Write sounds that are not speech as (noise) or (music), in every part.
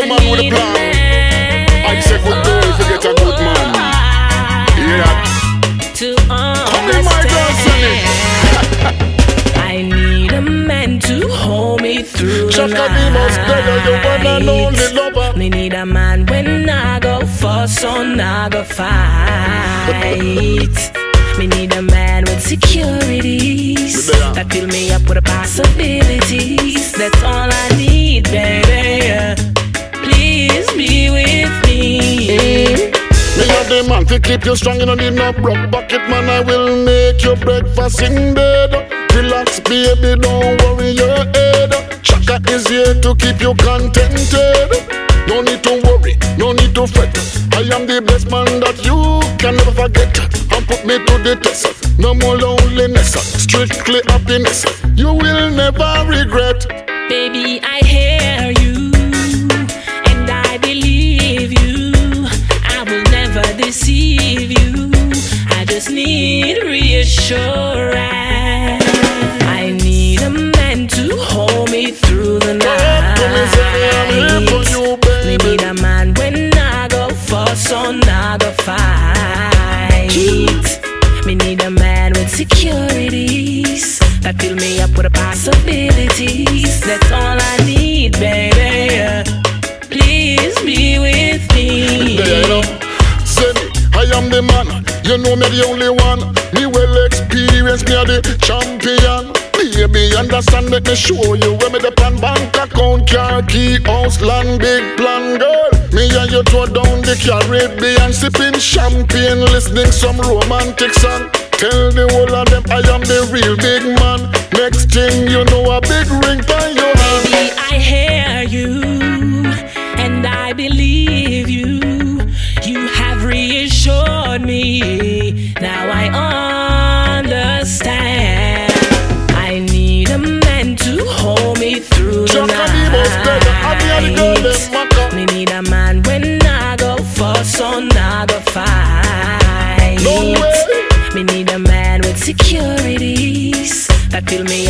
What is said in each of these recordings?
the man with the plan. I say good girl if you get a good man. Yeah. To Come here, my girl, Sonny. (laughs) I need a man to hold me through Chaka the girl, you one and only night. Me need a man when I go fuss on I go fight. Me need a man with securities that fill me up with possibilities. That's all I need, baby. Please be with me. Me a the man to keep you strong, you don't need no broke bucket, man. I will make your breakfast in bed. Relax, baby, don't worry your head. Chaka is here to keep you contented. No need to worry, no need to fret. I am the best man that you can never forget. And put me to the test. No more loneliness, strictly happiness. You will never regret. Baby, I hear just need reassurance. I need a man to hold me through the for night. Need a man when I go on I go fight. Me need a man with securities that fill me up with possibilities. That's all I need, baby. Please be with me, I am the man. You know me the only one. Me well experienced, me a the champion. Baby, understand, let me show you where me the plan bank account, car key, house, land, big plan, girl. Me and you throw down the Caribbean, sipping champagne, listening some romantic song. Tell the whole of them I am the real big man. Next thing you know,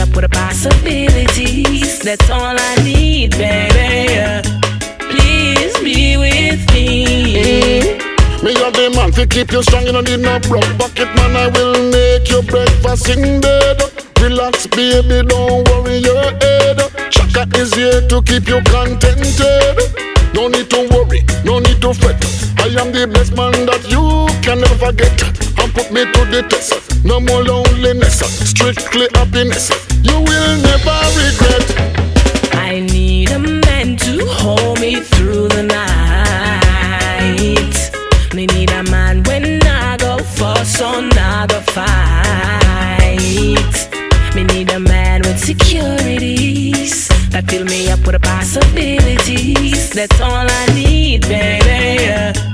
up with the possibilities. That's all I need, baby. Please be with me. Mm. Me a the man to keep you strong, you don't need no broke bucket, man. I will make your breakfast in bed. Relax, baby, don't worry your head. Chaka is here to keep you contented. No need to worry, no need to fret. I am the best man that you can never forget. Put me to the test. No more loneliness, strictly happiness. You will never regret. I need a man to hold me through the night. Me need a man when I go I go fight. Me need a man with securities that fill me up with possibilities. That's all I need, baby.